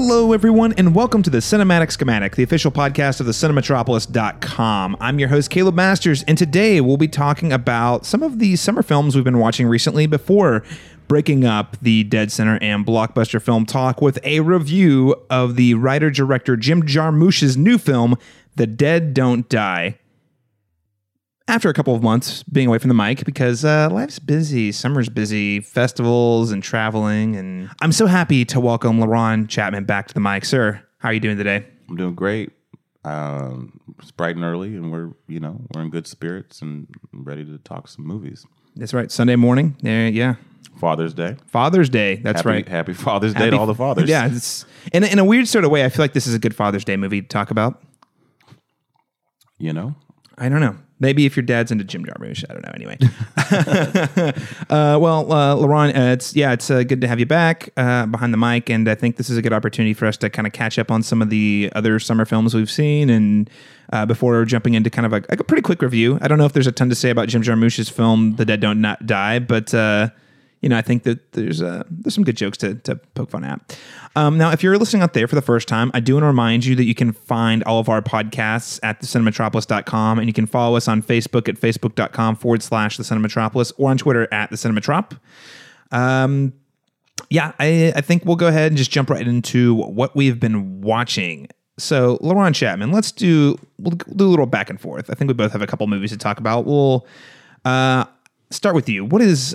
Hello, everyone, and welcome to the Cinematic Schematic, the official podcast of the Cinematropolis.com. I'm your host, Caleb Masters, and today we'll be talking about some of the summer films we've been watching recently before breaking up the Dead Center and Blockbuster film talk with a review of the writer director Jim Jarmusch's new film, The Dead Don't Die after a couple of months being away from the mic because uh, life's busy, summer's busy, festivals and traveling, and I'm so happy to welcome LaRon Chapman back to the mic, sir. How are you doing today? I'm doing great. Um, it's bright and early, and we're you know we're in good spirits and ready to talk some movies. That's right. Sunday morning. There, yeah. Father's Day. Father's Day. That's happy, right. Happy Father's Day to all the fathers. Yeah. It's, in, in a weird sort of way, I feel like this is a good Father's Day movie to talk about. You know, I don't know. Maybe if your dad's into Jim Jarmusch, I don't know. Anyway, uh, well, uh, Laron, uh, it's yeah, it's uh, good to have you back uh, behind the mic, and I think this is a good opportunity for us to kind of catch up on some of the other summer films we've seen, and uh, before jumping into kind of a, like a pretty quick review. I don't know if there's a ton to say about Jim Jarmusch's film "The Dead Don't Not Die," but uh, you know, I think that there's uh, there's some good jokes to, to poke fun at. Um, now, if you're listening out there for the first time, I do want to remind you that you can find all of our podcasts at thecinematropolis.com, and you can follow us on Facebook at facebook.com forward slash the Cinematropolis or on Twitter at the Cinematrop. Um, yeah, I, I think we'll go ahead and just jump right into what we've been watching. So, Laron Chapman, let's do we'll do a little back and forth. I think we both have a couple movies to talk about. We'll uh, start with you. What is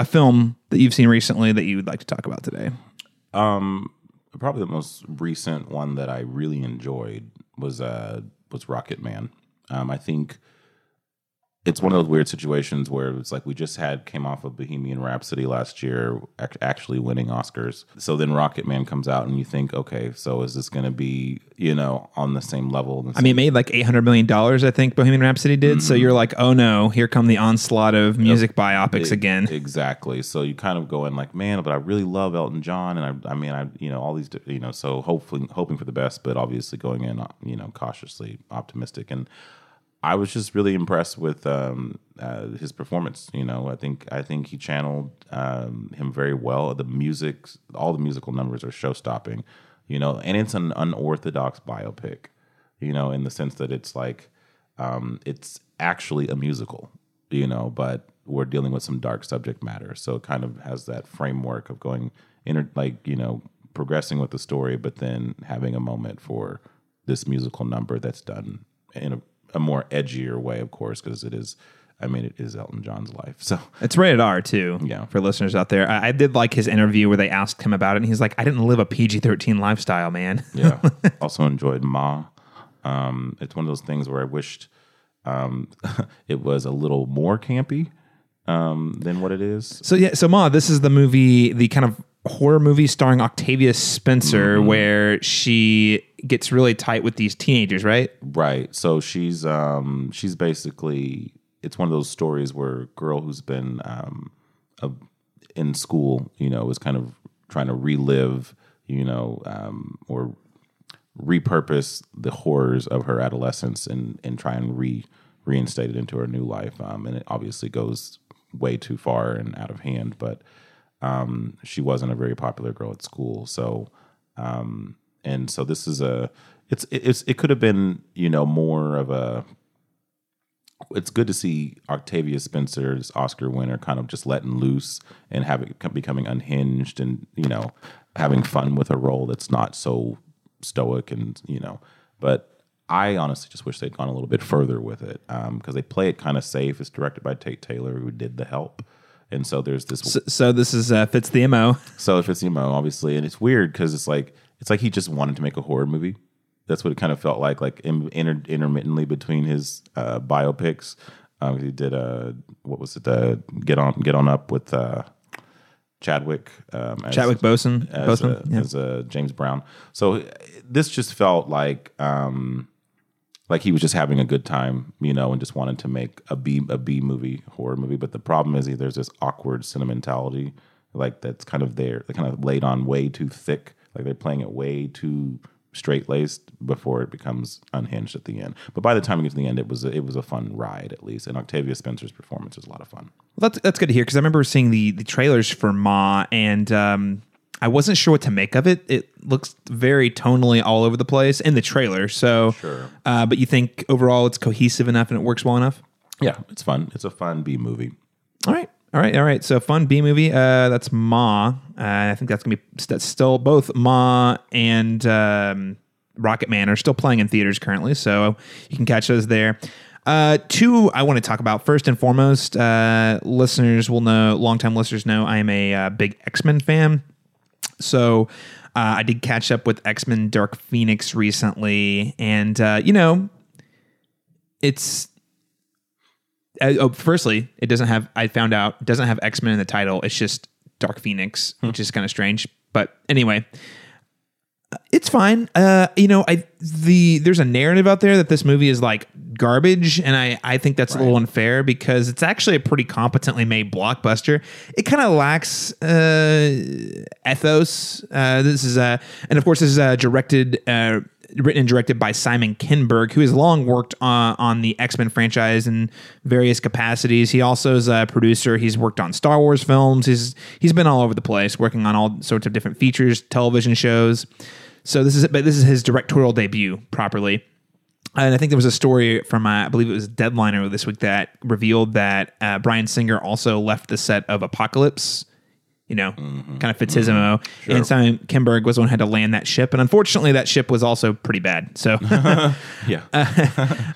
a film that you've seen recently that you would like to talk about today? um, probably the most recent one that I really enjoyed was uh was Rocket Man. Um, I think it's one of those weird situations where it's like we just had came off of Bohemian Rhapsody last year, ac- actually winning Oscars. So then Rocket Man comes out, and you think, okay, so is this going to be you know on the same level? I mean, it made like eight hundred million dollars. I think Bohemian Rhapsody did. So you're like, oh no, here come the onslaught of music biopics again. Exactly. So you kind of go in like, man, but I really love Elton John, and I, I mean, I, you know, all these, you know, so hopefully, hoping for the best, but obviously going in, uh, you know, cautiously optimistic. And I was just really impressed with um, uh, his performance. You know, I think I think he channeled um, him very well. The music, all the musical numbers are show stopping. You know, and it's an unorthodox biopic. You know, in the sense that it's like um, it's actually a musical, you know, but we're dealing with some dark subject matter. So it kind of has that framework of going like, you know, progressing with the story, but then having a moment for this musical number that's done in a, a more edgier way, of course, because it is, I mean, it is Elton John's life. So It's rated R too. Yeah. For listeners out there, I, I did like his interview where they asked him about it, and he's like, "I didn't live a PG thirteen lifestyle, man." yeah. also enjoyed Ma. Um, it's one of those things where I wished um, it was a little more campy um, than what it is. So yeah, so Ma, this is the movie, the kind of horror movie starring Octavia Spencer, Mm-hmm. where she gets really tight with these teenagers, right? Right. So she's um she's basically it's one of those stories where a girl who's been um a, in school, you know, is kind of trying to relive, you know, um or repurpose the horrors of her adolescence and and try and re reinstate it into her new life. Um and it obviously goes way too far and out of hand, but um she wasn't a very popular girl at school. So um and so this is a it's it's it could have been you know more of a it's good to see Octavia Spencer's Oscar winner kind of just letting loose and having becoming unhinged and you know having fun with a role that's not so stoic and you know but I honestly just wish they'd gone a little bit further with it because they play it kind of safe. It's directed by Tate Taylor, who did The Help, and so there's this So, so this is uh, fits the mo. so it fits the emo, obviously, and it's weird because it's like it's like he just wanted to make a horror movie. That's what it kind of felt like, like in, inter, intermittently between his uh, biopics. Um, he did a what was it? Uh, get on, get on up with uh, Chadwick. Um, as- Chadwick Boseman, as, Boseman, a, yeah. as a James Brown. So uh, this just felt like um, like he was just having a good time, you know, and just wanted to make a B a B movie horror movie. But the problem is, there's this awkward sentimentality, like that's kind of there, they kind of laid on way too thick. Like they're playing it way too straight laced before it becomes unhinged at the end. But by the time we get to the end, it was a, it was a fun ride at least. And Octavia Spencer's performance was a lot of fun. Well, that's that's good to hear because I remember seeing the the trailers for Ma, and um, I wasn't sure what to make of it. It looks very tonally all over the place in the trailer. So, Sure. uh, but you think overall it's cohesive enough and it works well enough? Yeah, it's fun. It's a fun B movie. All right. All right, all right. So fun B movie. Uh, that's Ma. Uh, I think that's gonna be that's still both Ma and um, Rocket Man are still playing in theaters currently, so you can catch those there. Uh, two I want to talk about first and foremost. Uh, listeners will know, longtime listeners know, I am a uh, big X Men fan. So uh, I did catch up with X Men Dark Phoenix recently, and uh, you know, it's uh, oh, firstly, it doesn't have. I found out it doesn't have X Men in the title. It's just Dark Phoenix, which is kind of strange. But anyway, uh, it's fine. Uh, you know, I the there's a narrative out there that this movie is like garbage, and I I think that's a little unfair because it's actually a pretty competently made blockbuster. It kind of lacks uh, ethos. Uh, this is a, and of course, this is uh, directed. Written and directed by Simon Kinberg, who has long worked uh, on the X Men franchise in various capacities. He also is a producer. He's worked on Star Wars films. He's he's been all over the place, working on all sorts of different features, television shows. So this is but this is his directorial debut properly. And I think there was a story from, uh, I believe it was Deadliner this week that revealed that uh, Bryan Singer also left the set of Apocalypse. You know, kind of fits his MO. And Simon Kinberg was the one who had to land that ship. And unfortunately, that ship was also pretty bad. So, Yeah.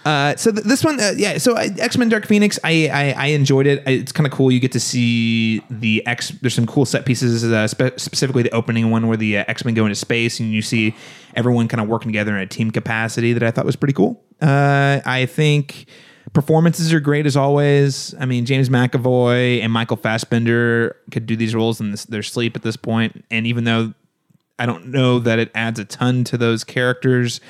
uh, so th- this one, uh, yeah. So X Men Dark Phoenix, I, I I enjoyed it. I- It's kind of cool. You get to see the X. There's some cool set pieces, uh, spe- specifically the opening one where the uh, X Men go into space, and you see everyone kind of working together in a team capacity that I thought was pretty cool. Uh, I think performances are great as always. I mean, James McAvoy and Michael Fassbender could do these roles in their sleep at this point. and even though I don't know that it adds a ton to those characters.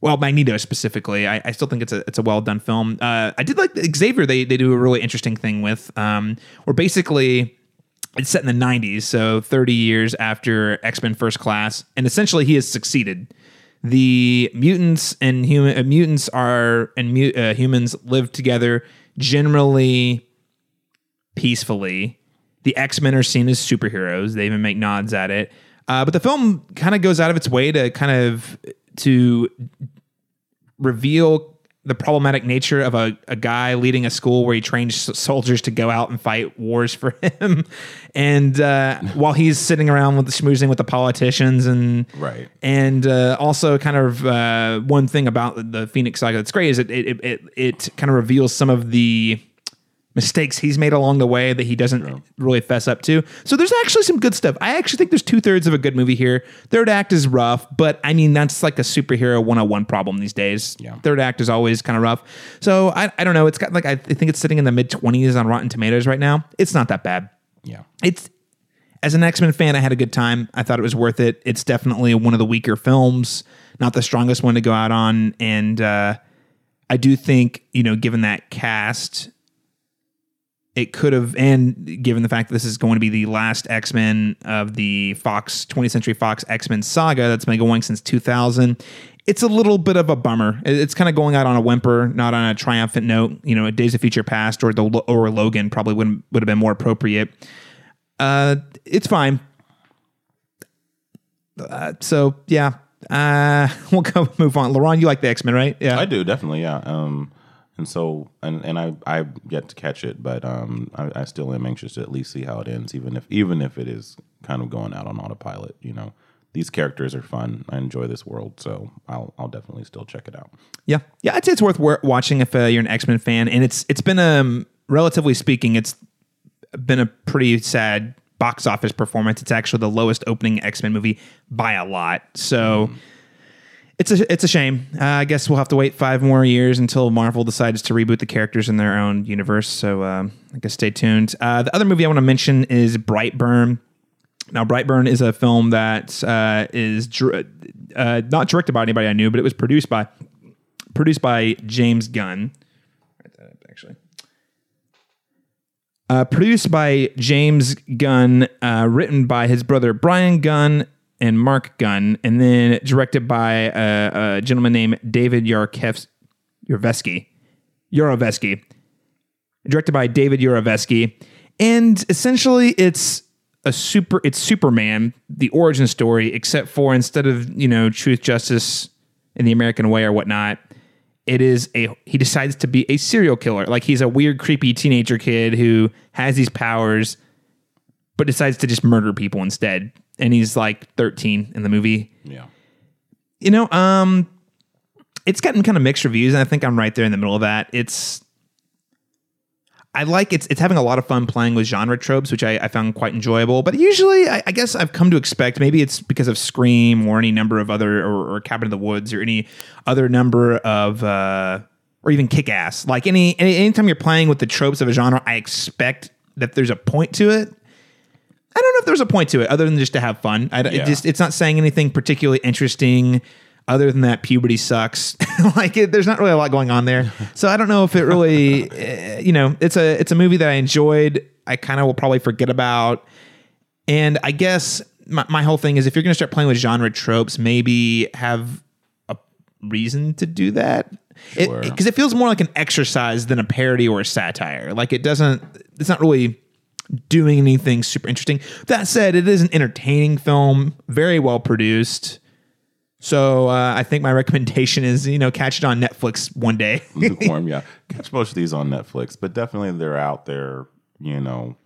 Well, Magneto specifically, I, I still think it's a it's a well done film. Uh, I did like Xavier. They they do a really interesting thing with, um, where basically it's set in the '90s, so 30 years after X Men First Class, and essentially he has succeeded. The mutants and human uh, mutants are and mu- uh, humans live together generally peacefully. The X Men are seen as superheroes. They even make nods at it. Uh, but the film kind of goes out of its way to kind of to reveal the problematic nature of a, a guy leading a school where he trains soldiers to go out and fight wars for him. And uh, while he's sitting around with schmoozing with the politicians and Right. and uh, also kind of uh, one thing about the- Phoenix saga that's great is it it, it it kind of reveals some of the mistakes he's made along the way that he doesn't really fess up to. So there's actually some good stuff. I actually think there's two thirds of a good movie here. Third act is rough, but I mean that's like a superhero 101 problem these days. Yeah. Third act is always kind of rough. So I, I don't know. It's got like I think it's sitting in the mid 20s on Rotten Tomatoes right now. It's not that bad Yeah. it's as an X Men fan, I had a good time. I thought it was worth it. It's definitely one of the weaker films, not the strongest one to go out on. And uh, I do think, you know, given that cast, it could have, and given the fact that this is going to be the last X Men of the Fox 20th Century Fox X Men saga that's been going since 2000. It's a little bit of a bummer. It's kind of going out on a whimper, not on a triumphant note. You know, Days of Future Past or the or Logan probably would would have been more appropriate. Uh, it's fine. Uh, so yeah, uh, we'll go move on. Laron, you like the X Men, right? Yeah, I do definitely, yeah. Um, and so, and and I I yet to catch it, but um, I, I still am anxious to at least see how it ends, even if even if it is kind of going out on autopilot. You know, these characters are fun. I enjoy this world, so I'll I'll definitely still check it out. yeah, yeah. I'd say it's worth watching if uh, you're an X Men fan, and it's it's been um relatively speaking, it's been a pretty sad box office performance. It's actually the lowest opening X Men movie by a lot. So. It's a it's a shame. Uh, I guess we'll have to wait five more years until Marvel decides to reboot the characters in their own universe. So um, I guess stay tuned. Uh, the other movie I want to mention is Brightburn. Now, Brightburn is a film that uh, is dir- uh, not directed by anybody I knew, but it was produced by produced by James Gunn. Write that up, actually. Uh, produced by James Gunn, uh, written by his brother Brian Gunn and Mark Gunn, and then directed by uh, a gentleman named David Yarkevs- Yarveski. Yarovesky. Directed by David Yarovesky. And essentially, it's a super it's Superman, the origin story, except for instead of, you know, truth, justice, in the American way or whatnot, it is a he decides to be a serial killer. Like he's a weird, creepy teenager kid who has these powers, but decides to just murder people instead. And he's like 13 in the movie. Yeah. You know, um, it's gotten kind of mixed reviews, and I think I'm right there in the middle of that. It's I like it's it's having a lot of fun playing with genre tropes, which I, I found quite enjoyable. But usually, I, I, guess I've come to expect maybe it's because of Scream or any number of other or, or Cabin in the Woods or any other number of uh, or even Kick Ass. Like any, any anytime you're playing with the tropes of a genre, I expect that there's a point to it. I don't know if there's a point to it other than just to have fun. I, Yeah. it just it's not saying anything particularly interesting. Other than that, puberty sucks. like it, there's not really a lot going on there. So I don't know if it really, uh, you know, it's a it's a movie that I enjoyed. I kind of will probably forget about. And I guess my, my whole thing is if you're going to start playing with genre tropes, maybe have a reason to do that. Sure. Because it, feels more like an exercise than a parody or a satire. Like it doesn't, it's not really doing anything super interesting. That said, it is an entertaining film, very well produced. So uh, I think my recommendation is, you know, catch it on Netflix one day. lukewarm. Yeah, catch most of these on Netflix, but definitely they're out there. You know,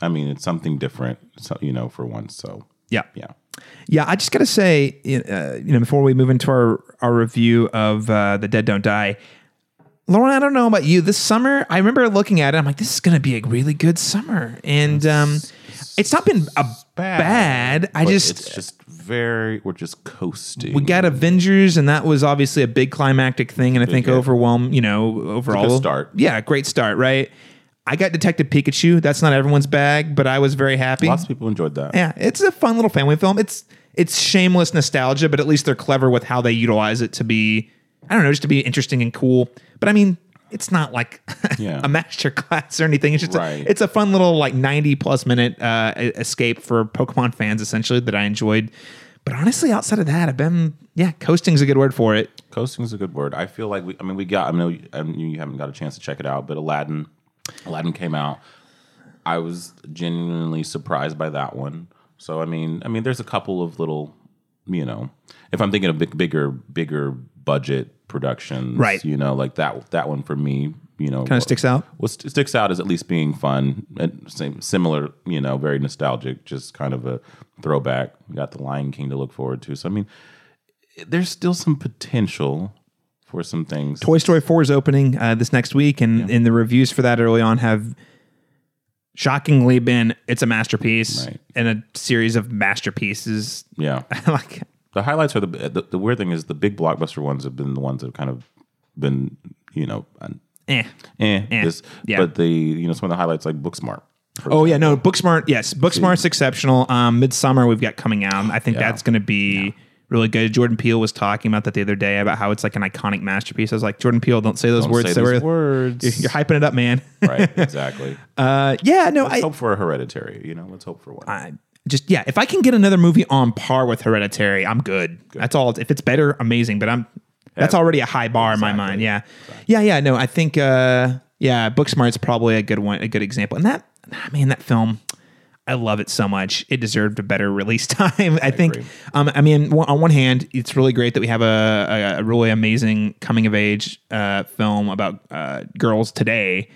I mean, it's something different. So, you know, for once. So yeah. yeah, Yeah, I just got to say, uh, you know, before we move into our, our review of uh, The Dead Don't Die, Laron, I don't know about you. This summer, I remember looking at it. I'm like, this is going to be a really good summer, and um, it's not been a bad. I But just it's just very. We're just coasting. we got Avengers, and that was obviously a big climactic thing, and I think hit. overwhelm. You know, overall start. Yeah, great start, right? I got Detective Pikachu. That's not everyone's bag, but I was very happy. Lots of people enjoyed that. Yeah, it's a fun little family film. It's it's shameless nostalgia, but at least they're clever with how they utilize it to be I don't know, just to be interesting and cool. But I mean, it's not like Yeah. a master class or anything. It's just Right. a, it's a fun little like 90 plus minute uh, escape for Pokemon fans essentially that I enjoyed. But honestly, outside of that, I've been yeah, coasting's a good word for it. Coasting is a good word. I feel like we. I mean, we got. I know you- I mean, you haven't got a chance to check it out, but Aladdin, Aladdin came out. I was genuinely surprised by that one. So I mean, I mean, there's a couple of little, you know, if I'm thinking of big, bigger, bigger budget productions, Right. You know, like that. That one for me, you know, Kind of sticks out. what st- sticks out is at least being fun and same similar, you know, very nostalgic, just kind of a throwback. We got the Lion King to look forward to. So I mean, there's still some potential for some things. Toy Story 4 is opening uh, this next week, and, and the reviews for that early on have shockingly been it's a masterpiece Right. and a series of masterpieces. Yeah, like, the highlights are the, the the weird thing is the big blockbuster ones have been the ones that have kind of been you know eh. eh, Eh, this, yeah. but the you know some of the highlights like Booksmart. Oh yeah, no, Booksmart. Yes, Booksmart's exceptional. Um, Midsommar we've got coming out. I think Yeah. that's going to be really good. Jordan Peele was talking about that the other day about how it's like an iconic masterpiece. I was like, Jordan Peele, don't say those Don't words. say Say those words. You're, you're hyping it up, man. right, exactly. uh, yeah, no, Let's I, hope for a hereditary. You know, let's hope for one. I just yeah. If I can get another movie on par with Hereditary, I'm good. That's all. If it's better, amazing. But I'm that's already a high bar in my mind. Yeah, yeah, yeah. No, I think uh, yeah, Booksmart's probably a good one, a good example. And that ah, man, that film. I love it so much. It deserved a better release time. I, think. Um, I mean, on one hand, it's really great that we have a, a, a really amazing coming of age uh, film about uh, girls today.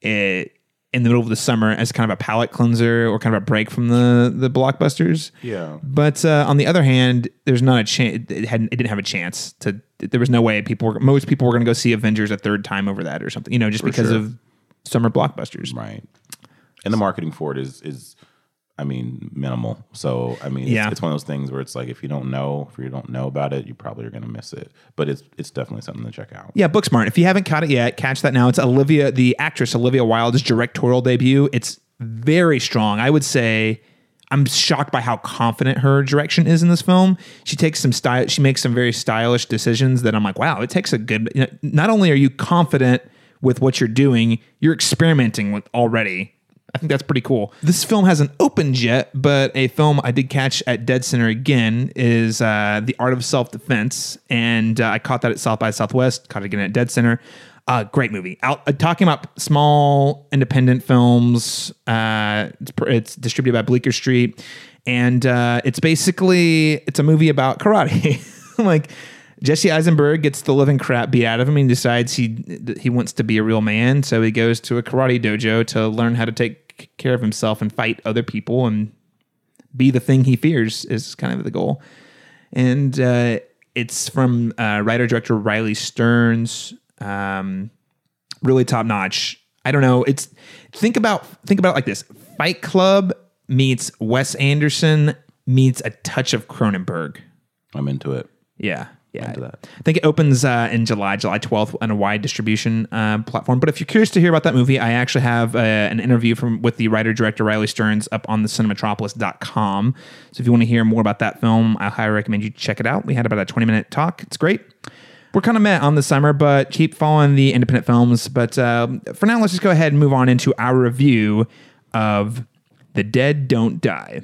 It, in the middle of the summer as kind of a palate cleanser or kind of a break from the the blockbusters. Yeah. But uh, on the other hand, there's not a chance. It hadn't. It didn't have a chance to. There was no way people were. Most people were going to go see Avengers a third time over that or something. You know, just because sure. of summer blockbusters. Right. And the marketing for it is is I mean minimal. So I mean it's, Yeah. it's one of those things where it's like if you don't know if you don't know about it, you probably are going to miss it. But it's it's definitely something to check out. Yeah, Booksmart. If you haven't caught it yet, catch that now. It's Olivia, the actress Olivia Wilde's directorial debut. It's very strong. I would say I'm shocked by how confident her direction is in this film. She takes some style. She makes some very stylish decisions that I'm like, wow. It takes a good. You know, not only are you confident with what you're doing, you're experimenting with already. I think that's pretty cool. This film hasn't opened yet, but a film I did catch at Dead Center again is uh, The Art of Self Defense. And uh, I caught that at South by Southwest, caught it again at Dead Center. Uh, great movie. Out, uh, talking about small independent films. Uh, it's, it's distributed by Bleecker Street, and uh, it's basically it's a movie about karate. like Jesse Eisenberg gets the living crap beat out of him. and decides he he wants to be a real man, so he goes to a karate dojo to learn how to take care of himself and fight other people and be the thing he fears. Is kind of the goal, and uh, it's from uh, writer director Riley Stearns. Um, really top notch. I don't know. It's think about think about it like this: Fight Club meets Wes Anderson meets a touch of Cronenberg. I'm into it. Yeah. Yeah, into that. I think it opens uh, in July, July 12th, on a wide distribution uh, platform. But if you're curious to hear about that movie, I actually have uh, an interview from with the writer director Riley Stearns up on the cinematropolis.com. So if you want to hear more about that film, I highly recommend you check it out. We had about a 20 minute talk. It's great. We're kind of met on the summer, but keep following the independent films. But um, for now, let's just go ahead and move on into our review of The Dead Don't Die.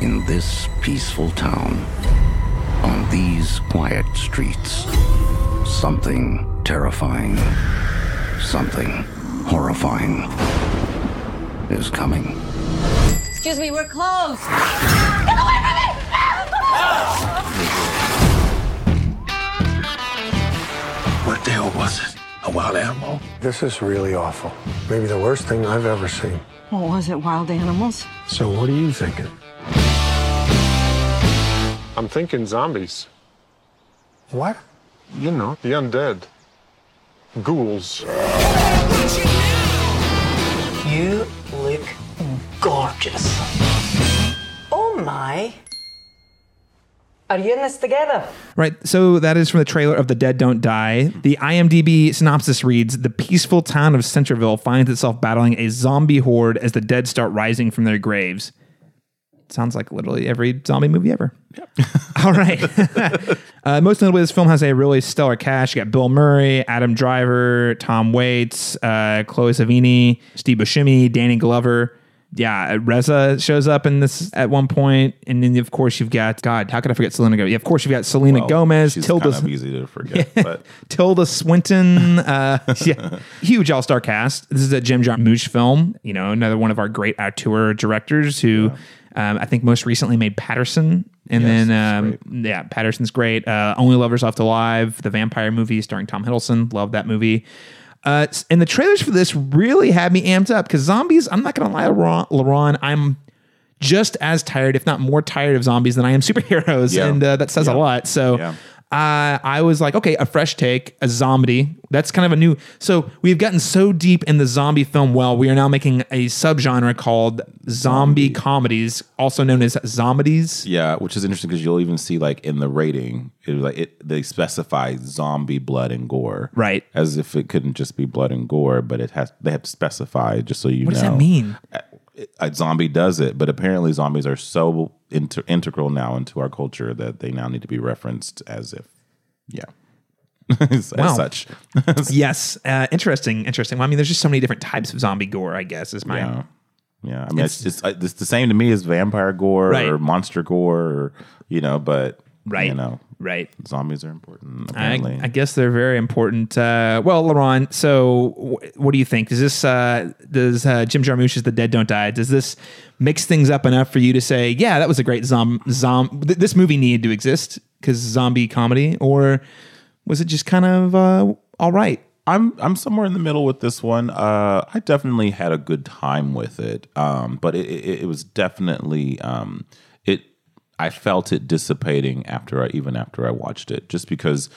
In this peaceful town, on these quiet streets, something terrifying, something horrifying is coming. Excuse me, we're closed. Get away from me! What the hell was it? A wild animal? This is really awful. Maybe the worst thing I've ever seen. What was it, wild animals? So, what are you thinking? I'm thinking zombies. What? You know, the undead. Ghouls. You look gorgeous. Oh my. Are you in this together? Right. So that is from the trailer of The Dead Don't Die. The IMDb synopsis reads The peaceful town of Centerville finds itself battling a zombie horde as the dead start rising from their graves. Sounds like literally every zombie movie ever. All right. uh, most notably, this film has a really stellar cast. You got Bill Murray, Adam Driver, Tom Waits, uh, Chloe Sevigny, Steve Buscemi, Danny Glover. Yeah, RZA shows up in this at one point, and then of course you've got God. How could I forget Selena Gomez? Yeah, of course you've got Selena Well, Gomez, she's Tilda, kind of easy to forget, but Tilda Swinton. Uh, yeah, huge all star cast. This is a Jim Jarmusch film. You know, another one of our great auteur directors who um, I think most recently made Paterson. And Yes, then, um, yeah, Paterson's great. Uh, Only Lovers Left Alive, the vampire movie starring Tom Hiddleston. Love that movie. Uh, and the trailers for this really had me amped up because zombies, I'm not going to lie, Laron, I'm just as tired, if not more tired of zombies than I am superheroes. Yeah. And uh, that says a lot. So Yeah. Uh, I was like, okay, a fresh take, a zombie. That's kind of a new. So we've gotten so deep in the zombie film well, we are now making a subgenre called zombie comedies, also known as zombies. yeah, which is interesting because you'll even see like in the rating, it like it they specify zombie blood and gore, Right. As if it couldn't just be blood and gore, but it has they have to specify just so you What know. What does that mean? Zombie does it, but apparently zombies are so inter- integral now into our culture that they now need to be referenced as if, yeah, as, Wow. as such. Yes, uh, interesting, interesting. Well, I mean, there's just so many different types of zombie gore. I guess is my Yeah. Yeah. I mean, it's, it's, it's the same to me as vampire gore Right. or monster gore or, you know, but, right, you know, right. zombies are important, I, apparently. I guess they're very important. Uh, well, Laron, so wh- what do you think? Does this uh, does uh, Jim Jarmusch's "The Dead Don't Die"? Does this mix things up enough for you to say, yeah, that was a great zom zom. Th- this movie needed to exist because zombie comedy, or was it just kind of uh, all right? I'm I'm somewhere in the middle with this one. Uh, I definitely had a good time with it, um, but it, it, it was definitely um. I felt it dissipating after I even after I watched it, just because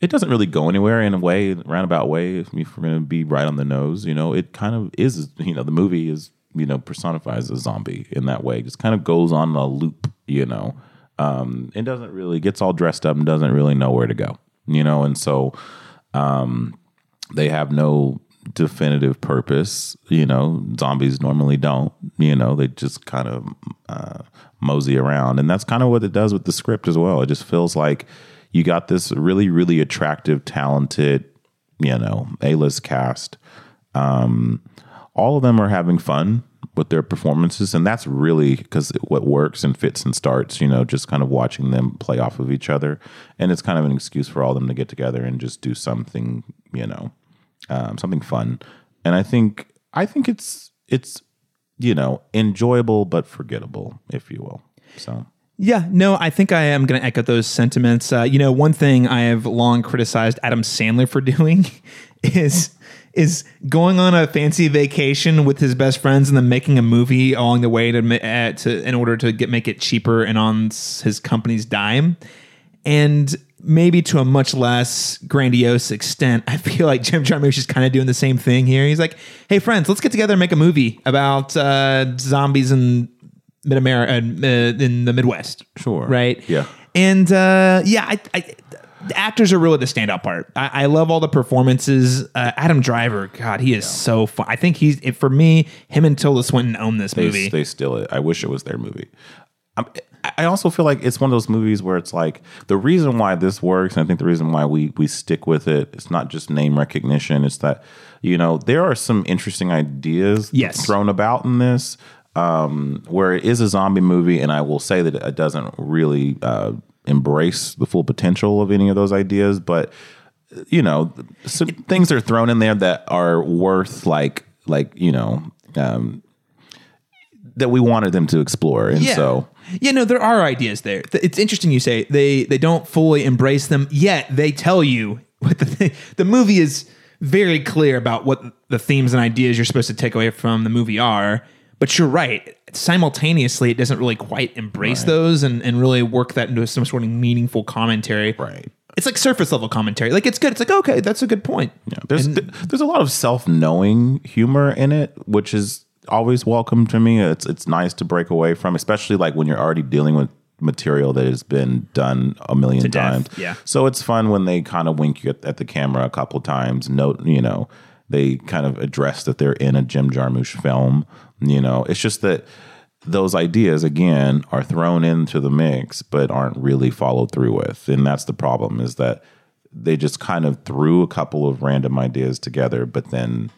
it doesn't really go anywhere in a way, roundabout way. If we're going to be right on the nose, you know, it kind of is. You know, the movie is you know personifies a zombie in that way. Just kind of goes on a loop, you know. Um, it doesn't really gets all dressed up and doesn't really know where to go, you know, and so. Um, they have no definitive purpose. You know, zombies normally don't. You know, they just kind of uh, mosey around, and that's kind of what it does with the script as well. It just feels like you got this really, really attractive, talented, you know, A list cast. Um, all of them are having fun. with their performances, and that's really because what works and fits and starts. You know, just kind of watching them play off of each other, and it's kind of an excuse for all of them to get together and just do something. You know, um, something fun. And I think I think it's it's you know enjoyable but forgettable, if you will. So Yeah, no, I think I am going to echo those sentiments. Uh, you know, one thing I have long criticized Adam Sandler for doing is is going on a fancy vacation with his best friends and then making a movie along the way to uh, to in order to get make it cheaper and on his company's dime. And maybe to a much less grandiose extent, I feel like Jim Jarmusch is kind of doing the same thing here. He's like, "Hey, friends, let's get together and make a movie about uh, zombies in mid America, uh, in the Midwest." Sure. right? Yeah. and uh, yeah, I, I, the actors are really the standout part. I, I love all the performances. Uh, Adam Driver, God, he is so fun. I think he's for me. Him and Tilda Swinton own this they movie. they steal it. I wish it was their movie. I also feel like it's one of those movies where it's like the reason why this works, and I think the reason why we we stick with it, it's not just name recognition. It's that you know there are some interesting ideas Yes. thrown about in this, um, where it is a zombie movie, and I will say that it doesn't really uh, embrace the full potential of any of those ideas, but you know, some things are thrown in there that are worth like like you know. Um, that we wanted them to explore, and yeah. so yeah, no, there are ideas there. It's interesting you say they they don't fully embrace them yet. They tell you what the thing, the movie is very clear about what the themes and ideas you're supposed to take away from the movie are. But you're right. Simultaneously, it doesn't really quite embrace those and, and really work that into some sort of meaningful commentary. Right. It's like surface level commentary. Like it's good. It's like okay, that's a good point. Yeah, there's th- there's a lot of self knowing humor in it, which is always welcome to me. It's it's nice to break away from, especially like when you're already dealing with material that has been done a million death, times. yeah. So it's fun when they kind of wink you at, at the camera a couple times. Note, you know, they kind of address that they're in a Jim Jarmusch film. You know, it's just that those ideas again are thrown into the mix but aren't really followed through with and that's the problem is that they just kind of threw a couple of random ideas together but then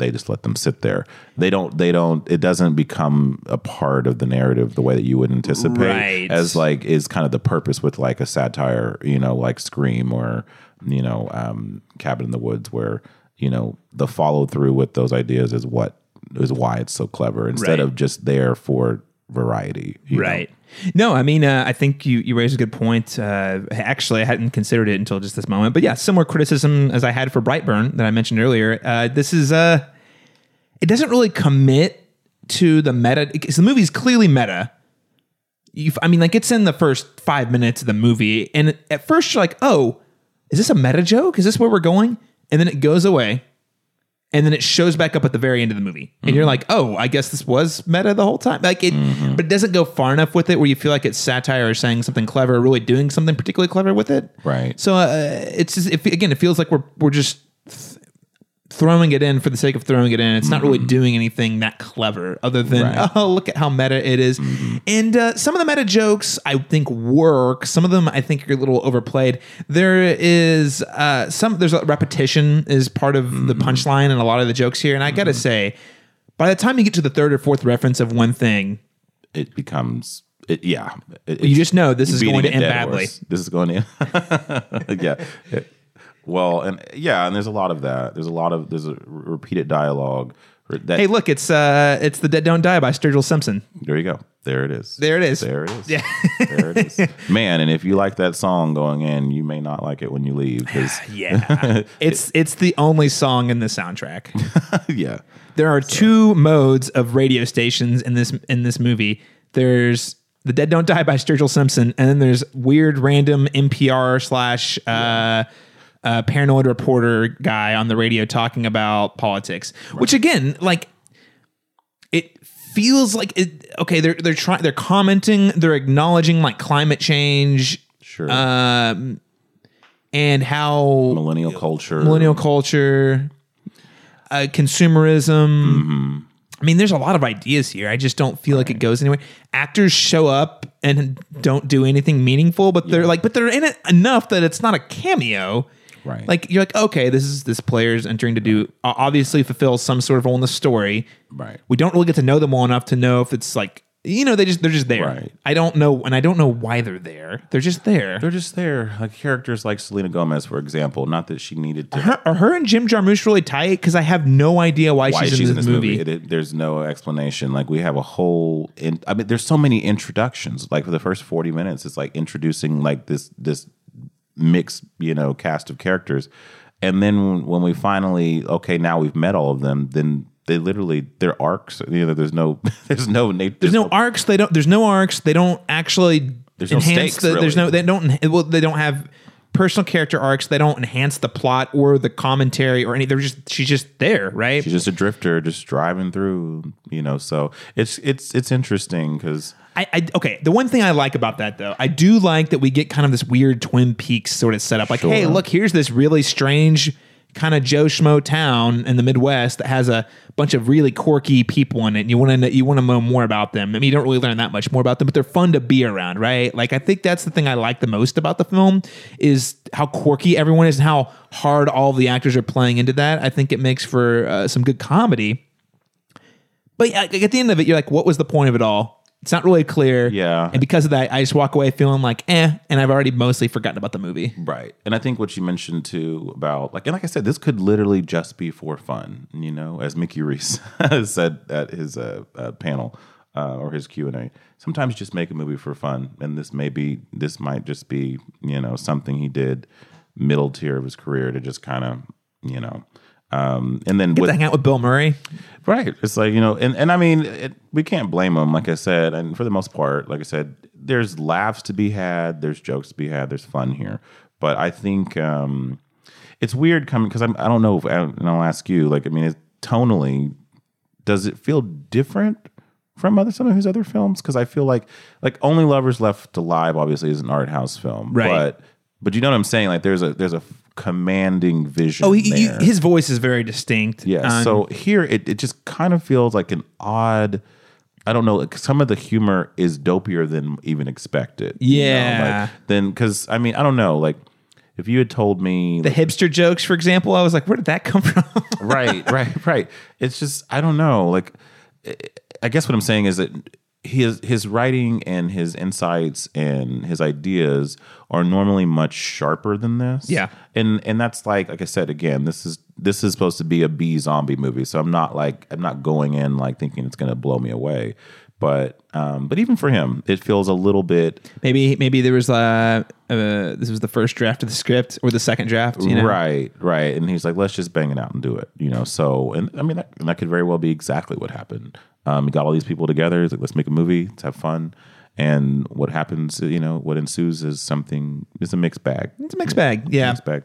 they just let them sit there they don't they don't it doesn't become a part of the narrative the way that you would anticipate Right. as like is kind of the purpose with like a satire you know like scream or you know um cabin in the woods where you know the follow through with those ideas is what is why it's so clever instead Right. of just there for variety you know? Right. No, I mean, uh, I think you, you raised a good point. Uh, actually, I hadn't considered it until just this moment. But yeah, similar criticism as I had for Brightburn that I mentioned earlier. Uh, this is, uh, it doesn't really commit to the meta. Because the movie's clearly meta. You, I mean, like it's in the first five minutes of the movie. And at first you're like, oh, is this a meta joke? Is this where we're going? And then it goes away. And then it shows back up at the very end of the movie. And Mm-hmm. you're like, oh, I guess this was meta the whole time. Like it, but it doesn't go far enough with it where you feel like it's satire or saying something clever or really doing something particularly clever with it. Right. So uh, it's just, it, again, it feels like we're, we're just throwing it in for the sake of throwing it in. It's not really doing anything that clever other than, Mm-hmm. Right. Mm-hmm. oh, look at how meta it is. And uh, some of the meta jokes I think work. Some of them I think are a little overplayed. There is uh, some, there's a repetition is part of the Mm-hmm. punchline and a lot of the jokes here. And I got to say, by the time you get to the third or fourth reference of one thing, it becomes it, yeah it, you just know this is going to end badly. this is going to yeah It- well and yeah and there's a lot of that there's a lot of there's a repeated dialogue that Hey, look, it's uh, it's the Dead Don't Die by Sturgill Simpson. there you go there it is There it is. there it is Yeah. there it is man and if you like that song going in you may not like it when you leave because Yeah, it's it's the only song in the soundtrack. yeah There are two modes of radio stations in this in this movie. There's the Dead Don't Die by Sturgill Simpson, and then there's weird random NPR slash uh, uh, paranoid reporter guy on the radio talking about politics. Which again, like it feels like it. Okay, they're they're trying they're commenting, they're acknowledging like climate change. sure Um, and how millennial culture millennial culture, uh, consumerism. I mean, there's a lot of ideas here. I just don't feel like it goes anywhere. Actors show up and don't do anything meaningful, but they're like, but they're in it enough that it's not a cameo. Right. Like you're like, okay, this is this player's entering to do uh, obviously fulfill some sort of role in the story. Right. We don't really get to know them well enough to know if it's like you know they just they're just there. Right. I don't know, and I don't know why they're there. They're just there. They're just there, like characters like Selena Gomez, for example. Not that she needed to. her, are her and Jim Jarmusch really tight? Because I have no idea why, why she's, in this, movie. It- it- there's no explanation. Like we have a whole. In, I mean, there's so many introductions. Like for the first 40 minutes, it's like introducing like this this mixed you know cast of characters, and then when we finally okay now we've met all of them, then they literally their arcs. You know, there's no there's no There's no arcs. They don't. There's no arcs. They don't actually There's no stakes, the. There's no. They don't. Well, they don't have personal character arcs. They don't enhance the plot or the commentary or any. They're just. She's just there, right? She's just a drifter, just driving through. You know, so it's it's it's interesting because. I, I okay. The one thing I like about that though, I do like that we get kind of this weird Twin Peaks sort of setup. Like, Sure. hey, look, here's this really strange kind of Joe Schmo town in the Midwest that has a bunch of really quirky people in it. And you want to you want to know more about them. I mean, you don't really learn that much more about them, but they're fun to be around, right? Like, I think that's the thing I like the most about the film is how quirky everyone is and how hard all the actors are playing into that. I think it makes for uh, some good comedy. But at the end of it, you're like, what was the point of it all? It's not really clear. Yeah. And because of that, I just walk away feeling like, eh, and I've already mostly forgotten about the movie. Right. And I think what you mentioned too about like and like I said, this could literally just be for fun, you know, as Mickey Reese said at his uh, uh, panel uh, or his Q and A. Sometimes just make a movie for fun, and this may be this might just be you know something he did middle tier of his career to just kind of you know. Um, and then Get with, to hang out with Bill Murray. Right. It's like, you know, and, and I mean, it, we can't blame them, like I said. And for the most part, like I said, there's laughs to be had, there's jokes to be had, there's fun here. But I think um, it's weird coming because I don't know, if, and I'll ask you, like, I mean, it, tonally, does it feel different from other some of his other films? Because I feel like, like, Only Lovers Left Alive obviously is an art house film. Right. But, but you know what I'm saying? Like, there's a, there's a commanding vision. Oh, he, he- his voice is very distinct. Yeah. Um, so here it, it just kind of feels like an odd. I don't know. Like some of the humor is dopier than even expected. you know, Yeah. like, then because I mean I don't know. Like if you had told me the hipster jokes, for example, I was like, where did that come from? right, right, right. It's just I don't know. Like I guess what I'm saying is that his his writing and his insights and his ideas are normally much sharper than this. Yeah. And and that's like like I said again, this is this is supposed to be a B zombie movie. So I'm not like I'm not going in like thinking it's gonna blow me away. But um but even for him, it feels a little bit maybe maybe there was uh, uh this was the first draft of the script or the second draft. You know? Right, right. And he's like, let's just bang it out and do it, you know. So, and I mean, that, that could very well be exactly what happened. Um, he got all these people together. He's like, let's make a movie, let's have fun. And what happens, you know, what ensues is something, it's a mixed bag. It's a mixed bag. Yeah. Mixed bag.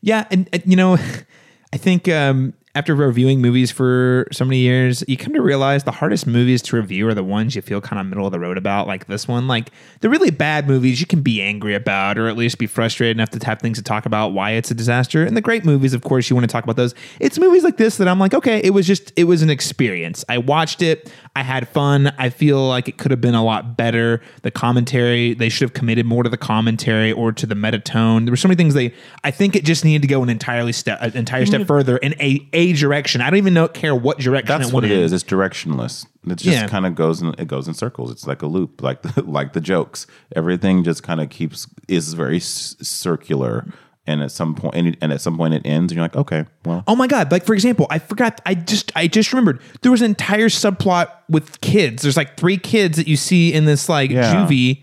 Yeah, and, and, you know, I think um, after reviewing movies for so many years, you come to realize the hardest movies to review are the ones you feel kind of middle of the road about, like this one. Like the really bad movies, you can be angry about, or at least be frustrated enough to have things to talk about why it's a disaster. And the great movies, of course, you want to talk about those. It's movies like this that I'm like, okay, it was just, it was an experience. I watched it, I had fun. I feel like it could have been a lot better. The commentary, they should have committed more to the commentary or to the meta tone. There were so many things they. I think it just needed to go an entirely step, an entire step mm-hmm. further in a a direction. I don't even know care what direction That's it what it in. is. It's directionless. It just Yeah. kind of goes in, it goes in circles. It's like a loop, like the, like the jokes. Everything just kind of keeps is very s- circular. And at some point, and, and at some point, it ends, and you're like, okay, well, Oh my god! Like for example, I forgot. I just I just remembered there was an entire subplot with kids. There's like three kids that you see in this like Yeah. juvie,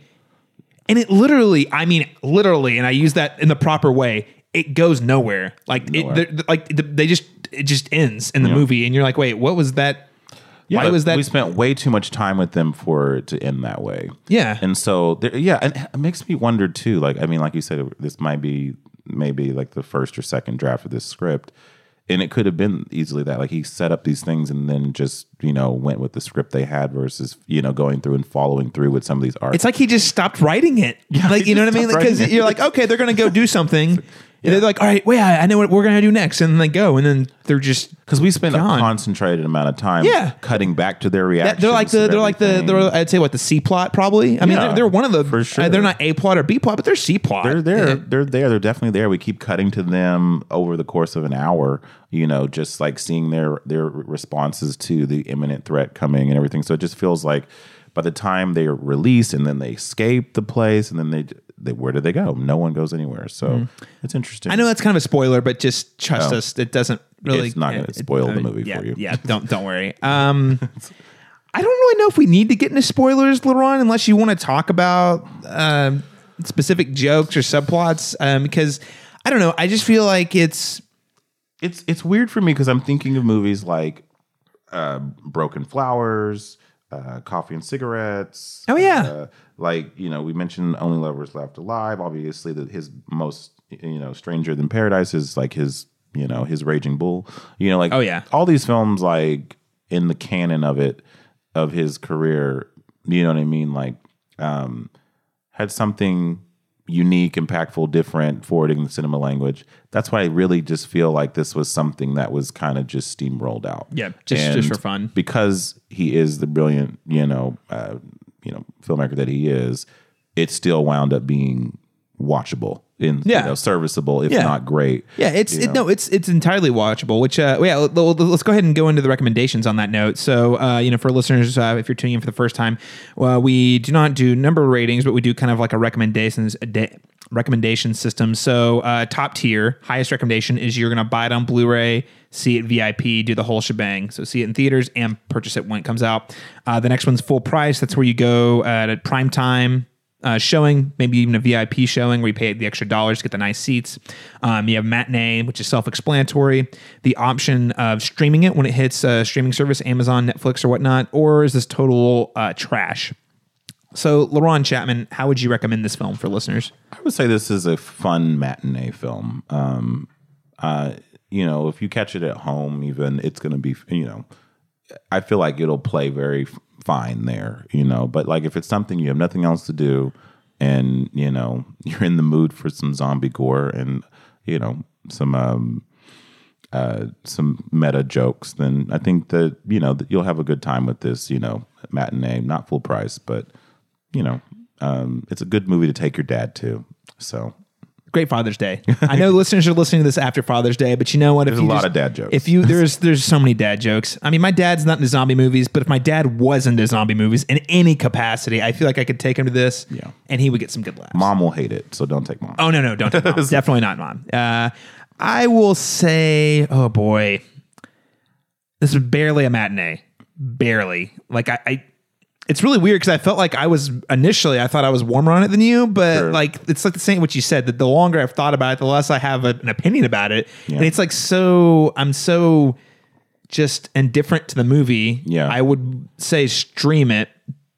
and it literally, I mean, literally, and I use that in the proper way. It goes nowhere. Like Nowhere. it, like they just it just ends in the Yeah. movie, and you're like, wait, what was that? Why was that? We spent way too much time with them for it to end that way. Yeah. and so there, yeah, and it makes me wonder too. Like, I mean, like you said, this might be maybe like the first or second draft of this script, and it could have been easily that. Like he set up these things and then just you know went with the script they had versus you know going through and following through with some of these arcs. It's like he just stopped writing it. like you know what I mean? Because it. you're like, okay, they're gonna go do something, And they're like, all right, wait, I I know what we're gonna do next, and then they go, and then they're just because we spend gone. a concentrated amount of time Yeah. cutting back to their reactions. They're like the of they're like the everything. they're I'd say what the C plot probably. I mean Yeah, they're, they're one of the for sure. uh, they're not A plot or B plot, but they're C plot. They're there. They're there. They're definitely there. We keep cutting to them over the course of an hour. You know, just like seeing their their responses to the imminent threat coming and everything. So it just feels like by the time they are released and then they escape the place and then they, they where do they go? No one goes anywhere. So it's interesting. I know that's kind of a spoiler, but just trust Oh. us. It doesn't really. It's not gonna it- spoil the movie yeah, for you. Yeah, don't don't worry. Um, I don't really know if we need to get into spoilers, Laron, unless you want to talk about um, specific jokes or subplots. Um, because I don't know. I just feel like it's it's it's weird for me because I'm thinking of movies like uh, Broken Flowers, uh, Coffee and Cigarettes. Oh, yeah. uh, like you know we mentioned Only Lovers Left Alive. Obviously, that his most you know Stranger Than Paradise is like his you know his Raging Bull. You know like Oh, yeah. all these films like in the canon of it of his career. You know what I mean? Like um, had something unique, impactful, different, forwarding the cinema language. That's why I really just feel like this was something that was kind of just steamrolled out. Yeah, just- just for fun. Because he is the brilliant, you know, uh, you know, filmmaker that he is. It still wound up being watchable and Yeah. you know, serviceable, if Yeah. not great. Yeah, it's it, no, it's it's entirely watchable. Which uh, yeah, let- let's go ahead and go into the recommendations on that note. So uh, you know, for listeners, uh, if you're tuning in for the first time, uh, we do not do number ratings, but we do kind of like a recommendations a da- recommendation system. So uh, top tier, highest recommendation is you're going to buy it on Blu-ray, see it VIP, do the whole shebang. So see it in theaters and purchase it when it comes out. Uh, the next one's full price. That's where you go at a prime time uh, showing, maybe even a VIP showing where you pay the extra dollars to get the nice seats. Um, you have matinee, which is self-explanatory. The option of streaming it when it hits a streaming service, Amazon, Netflix, or whatnot, or is this total uh, trash? So, Laron Chapman, how would you recommend this film for listeners? I would say this is a fun matinee film. Um, uh, you know, if you catch it at home, even it's going to be, you know, I feel like it'll play very fine there, you know. But like if it's something you have nothing else to do, and you know you're in the mood for some zombie gore and you know some um, uh, some meta jokes, then I think that you know that you'll have a good time with this. You know, matinee, not full price, but you know, um, it's a good movie to take your dad to. So Great Father's Day. I know listeners are listening to this after Father's Day, but you know what? If There's you a lot just- of dad jokes. If you there's there's so many dad jokes. I mean, my dad's not into zombie movies, but if my dad was into zombie movies in any capacity, I feel like I could take him to this, Yeah. and he would get some good laughs. mom will hate it, so don't take mom. Oh no, no, don't take mom. Definitely not mom. Uh, I will say, oh boy, this is barely a matinee. Barely. Like I, I it's really weird because I felt like I was initially I thought I was warmer on it than you, but Sure. like it's like the same what you said that the longer I've thought about it, the less I have a- an opinion about it, and it's like so I'm so just indifferent to the movie. Yeah. I would say stream it,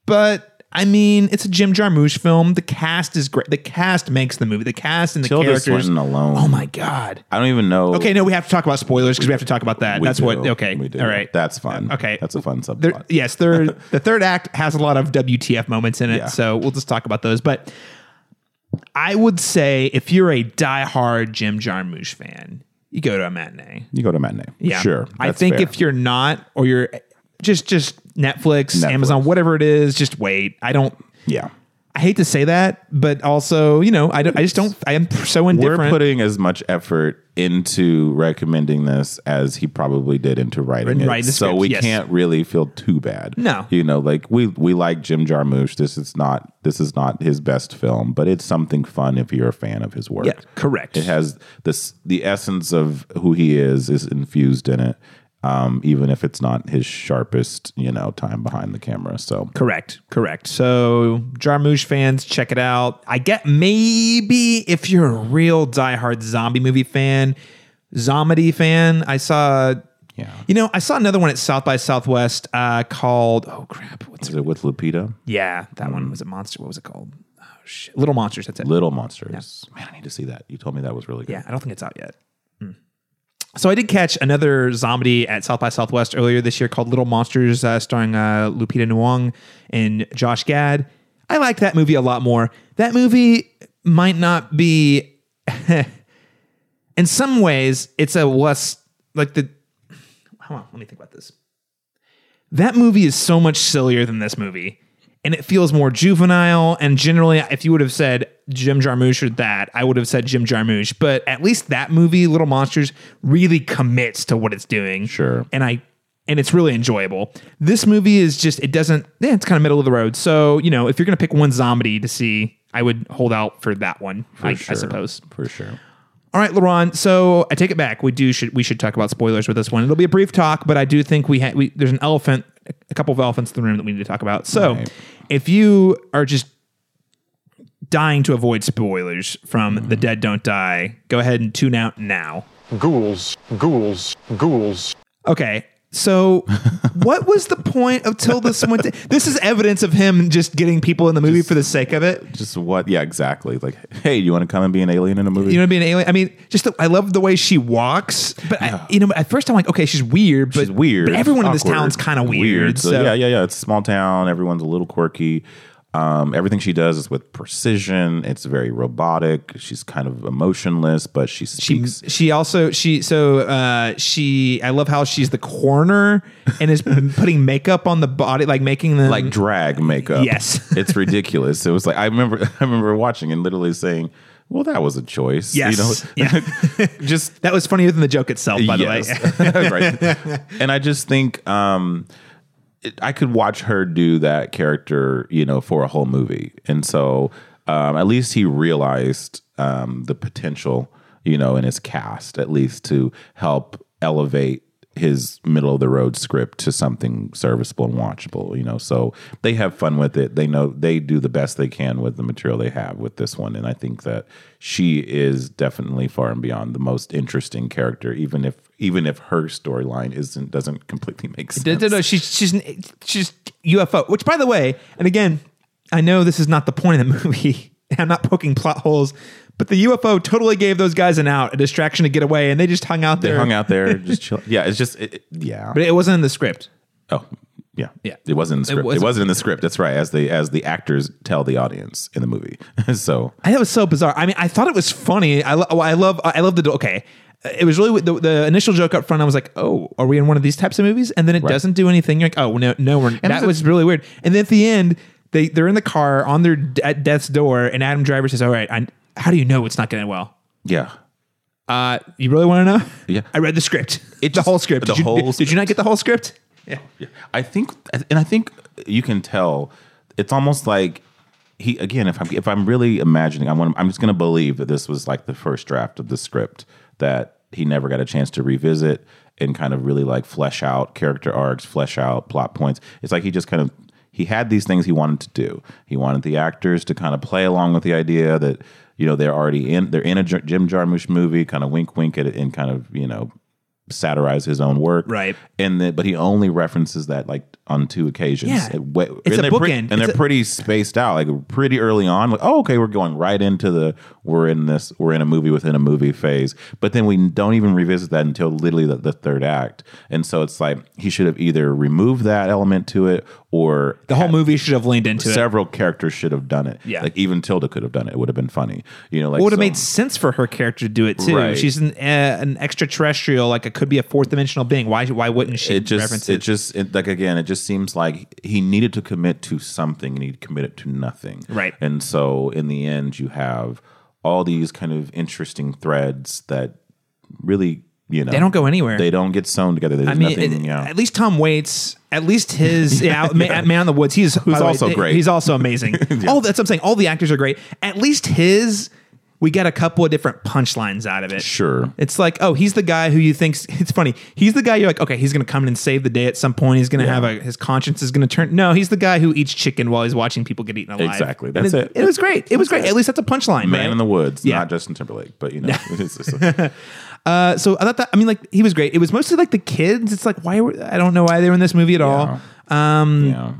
but. I mean, it's a Jim Jarmusch film. The cast is great. The cast makes the movie. The cast and the Tilda characters. Swinton alone. Oh my god. I don't even know. Okay, no, we have to talk about spoilers because we have to talk about that. We That's what. Okay, We do. all right. That's fun. Okay, That's a fun There- subplot. yes, third the third act has a lot of WTF moments in it, Yeah. so we'll just talk about those. But I would say if you're a diehard Jim Jarmusch fan, you go to a matinee. You go to a matinee. Yeah, Sure. I think fair. if you're not, or you're just just Netflix, Netflix. Amazon, whatever it is, just wait. I don't. Yeah. I hate to say that, but also, you know, I, don't, I just don't. I am so indifferent. We're putting as much effort into recommending this as he probably did into writing it. Writing so script, we yes. can't really feel too bad. No. You know, like we we like Jim Jarmusch. This is not this is not his best film, but it's something fun if you're a fan of his work. Yeah, correct. It has this the essence of who he is is infused in it. Um, even if it's not his sharpest, you know, time behind the camera. So Correct, correct. So Jarmusch fans, check it out. I get maybe if you're a real diehard zombie movie fan, Zomedy fan. I saw, Yeah. you know, I saw another one at South by Southwest uh, called oh crap, what's is it with Lupita? yeah that one was a monster. What was it called? Oh shit, Little Monsters. That's it. Little Monsters. Man, I need to see that. You told me that was really good. Yeah, I don't think it's out yet. So I did catch another zombie at South by Southwest earlier this year called Little Monsters, uh, starring uh, Lupita Nyong'o and Josh Gad. I like that movie a lot more. That movie might not be in some ways, it's a less like the. Hold on, let me think about this. That movie is so much sillier than this movie, and it feels more juvenile. And generally, if you would have said Jim Jarmusch or that, I would have said Jim Jarmusch. But at least that movie, Little Monsters, really commits to what it's doing. Sure. and I and it's really enjoyable. This movie is just it doesn't. Yeah, it's kind of middle of the road. So you know, if you're gonna pick one zombie to see, I would hold out for that one. I, I sure. suppose. For sure. All right, Laron. So I take it back. We do should we should talk about spoilers with this one. It'll be a brief talk, but I do think we had we there's an elephant, a couple of elephants in the room that we need to talk about. So Right. if you are just dying to avoid spoilers from The Dead Don't Die, go ahead and tune out now. Ghouls, ghouls, ghouls. Okay. So, what was the point of Tilda Swinton? This is evidence of him just getting people in the movie for the sake of it. Just what? Yeah, exactly. Like, hey, you want to come and be an alien in a movie? You know, be an alien. I mean, just the, I love the way she walks, but I, you know, at first I'm like, okay, she's weird, but She's weird. But everyone in this awkward, town's kind of weird. So, yeah, yeah, yeah. It's a small town. Everyone's a little quirky. Um, everything she does is with precision. It's very robotic. She's kind of emotionless, but she She, speaks. she also she so uh she I love how she's the coroner and is putting makeup on the body like making them like drag makeup. Yes. it's ridiculous. It was like I remember I remember watching and literally saying, "Well, that was a choice." Yes. you know, Yeah. just that was funnier than the joke itself by the way. right. And I just think um, it, I could watch her do that character, you know, for a whole movie. And so um, at least he realized um, the potential, you know, in his cast, at least to help elevate his middle of the road script to something serviceable and watchable, you know. So they have fun with it. They know they do the best they can with the material they have with this one. And I think that she is definitely far and beyond the most interesting character, even if even if her storyline isn't doesn't completely make sense. No, no, no, she's she's she's UFO. Which, by the way, and again, I know this is not the point of the movie. I'm not poking plot holes, but the UFO totally gave those guys an out, a distraction to get away, and they just hung out there. They hung out there, just chill. Yeah, it's just it, it- yeah. but it wasn't in the script. oh, yeah, Yeah. It wasn't in the script. It wasn't- wasn't, in the script. That's right. As the as the actors tell the audience in the movie. so I thought it was so bizarre. I mean, I thought it was funny. I, lo- I love I love the okay. It was really the, the initial joke up front. I was like, "Oh, are we in one of these types of movies?" And then it Right. doesn't do anything. You're like, "Oh no, no, we're." that it's was really weird. And then at the end, they they're in the car on their d- at death's door, and Adam Driver says, "All right, I, how do you know it's not going to well?" yeah, Uh, you really want to know? Yeah. I read the script. It's the whole script. the did, you, whole did, did you not get the whole script? Yeah. I think, and I think you can tell. It's almost like he again. If I'm if I'm really imagining, I'm I'm just going to believe that this was like the first draft of the script that he never got a chance to revisit and kind of really like flesh out character arcs, flesh out plot points. It's like he just kind of he had these things he wanted to do. He wanted the actors to kind of play along with the idea that you know they're already in they're in a Jim Jarmusch movie, kind of wink wink at it and kind of you know satirize his own work, Right. And then, but he only references that like on two occasions. Yeah. It- It's and a they're pre- bookend. and It's they're a- pretty spaced out, like pretty early on. Like, oh, okay, we're going right into the we're in this we're in a movie within a movie phase. But then we don't even revisit that until literally the, the third act. And so it's like he should have either removed that element to it or The whole movie should have leaned into it. Several characters should have done it. Yeah. like even Tilda could have done it. It would have been funny. You know, like It would have so- made sense for her character to do it too. Right. She's an uh, an extraterrestrial, like it could be a fourth dimensional being. Why why wouldn't she it just reference it, it? just it, like again it just seems like he needed to commit to something and he committed to nothing Right. and so in the end you have all these kind of interesting threads that really you know They don't go anywhere. they don't get sewn together there's I mean, nothing it- yeah at least Tom Waits, at least his yeah, Man, Man in the Woods, he's by the way, also great. He's also amazing. All that's what I'm saying. All the actors are great. At least his, we get a couple of different punchlines out of it. Sure. It's like, oh, he's the guy who you think's. It's funny. He's the guy you're like, okay, he's gonna come in and save the day at some point. He's gonna Yeah. have a his conscience is gonna turn. No, he's the guy who eats chicken while he's watching people get eaten alive. Exactly. That's it. it. It was great. It was great. At least that's a punchline. man right? in the woods Yeah. not justin timberlake but you know Uh, so I thought that I mean, like he was great. It was mostly like the kids. It's like why were I don't know why they were in this movie at all. Um, yeah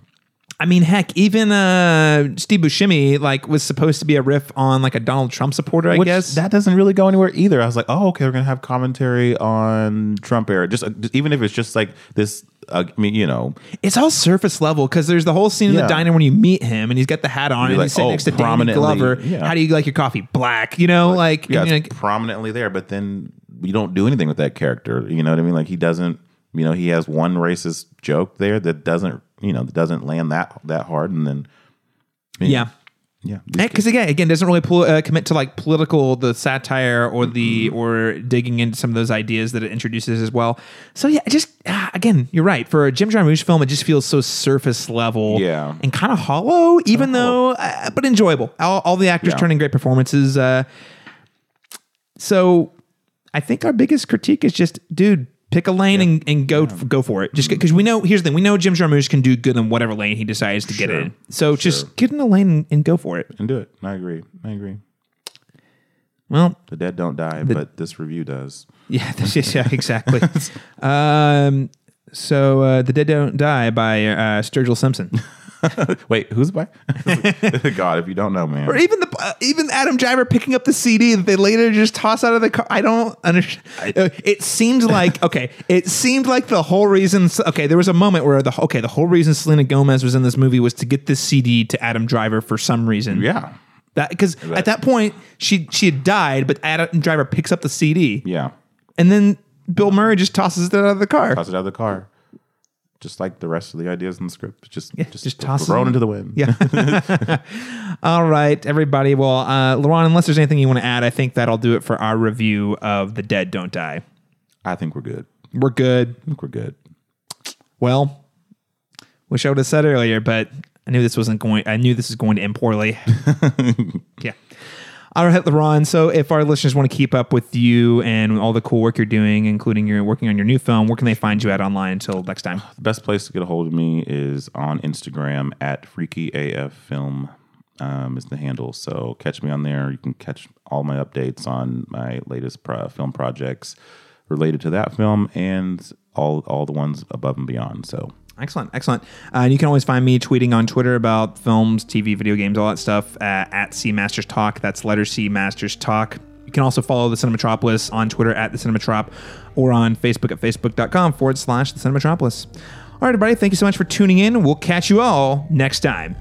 I mean, heck, even uh, Steve Buscemi like was supposed to be a riff on like a Donald Trump supporter, I Which guess. that doesn't really go anywhere either. I was like, oh, okay, we're gonna have commentary on Trump era. Just, uh, just- even if it's just like this. Uh, I mean, you know, it's all surface level because there's the whole scene in the Yeah. diner when you meet him and he's got the hat on You're and like, he's sitting oh, next to Danny prominently, Glover. yeah. How do you like your coffee? Black, you know, like, yeah, and it's like- prominently there, but then you don't do anything with that character. You know what I mean? Like he doesn't. You know, he has one racist joke there that doesn't. You know, that doesn't land that that hard, and then. Yeah. Yeah. Because again, again, doesn't really pol- uh, commit to like political, the satire or the or digging into some of those ideas that it introduces as well. So yeah, just ah, again, you're right. For a Jim Jarmusch film, it just feels so surface level, Yeah. and kind of hollow, even though, uh, but enjoyable. All, all the actors Yeah. turning great performances. Uh, so I think our biggest critique is just, dude, pick a lane and, and go go for it. Just because we know here's the thing, we know Jim Jarmusch can do good in whatever lane he decides to get in. So just get in a lane and, and go for it. and do it. I agree. I agree. Well, The dead don't die, but this review does. yeah, this is, yeah, exactly. um, so uh, the Dead Don't Die by uh, Sturgill Simpson, Wait, who's by? God, if you don't know, man. or even the uh, even Adam Driver picking up the CD that they later just toss out of the car. I don't understand. Uh, it seemed like okay, it seemed like the whole reason. Okay, there was a moment where the okay, the whole reason Selena Gomez was in this movie was to get this CD to Adam Driver for some reason. Yeah. that because at that point she she had died, but Adam Driver picks up the CD, Yeah. and then Bill Murray just tosses it out of the car. Toss it out of the car. Just like the rest of the ideas in the script. Just, just, just toss thrown them. into the wind. Yeah. All right, everybody. Well, uh, Laron, unless there's anything you want to add, I think that'll do it for our review of The Dead Don't Die. I think we're good. We're good. I think we're good. Well, wish I would have said earlier, but I knew this wasn't going. I knew this was going to end poorly. yeah. All right, Laron. So, if our listeners want to keep up with you and all the cool work you're doing, including you're working on your new film, where can they find you at online until next time? The best place to get a hold of me is on Instagram at FreakyAF Film. Um, is the handle. So catch me on there. You can catch all my updates on my latest pro- film projects related to that film and all all the ones above and beyond. So Excellent, excellent. Uh, and you can always find me tweeting on Twitter about films, TV, video games, all that stuff uh, at C Masters Talk. That's letter C Masters Talk. You can also follow the Cinematropolis on Twitter at the Cinematrop or on Facebook at facebook.com forward slash the Cinematropolis. All right, everybody, thank you so much for tuning in. We'll catch you all next time.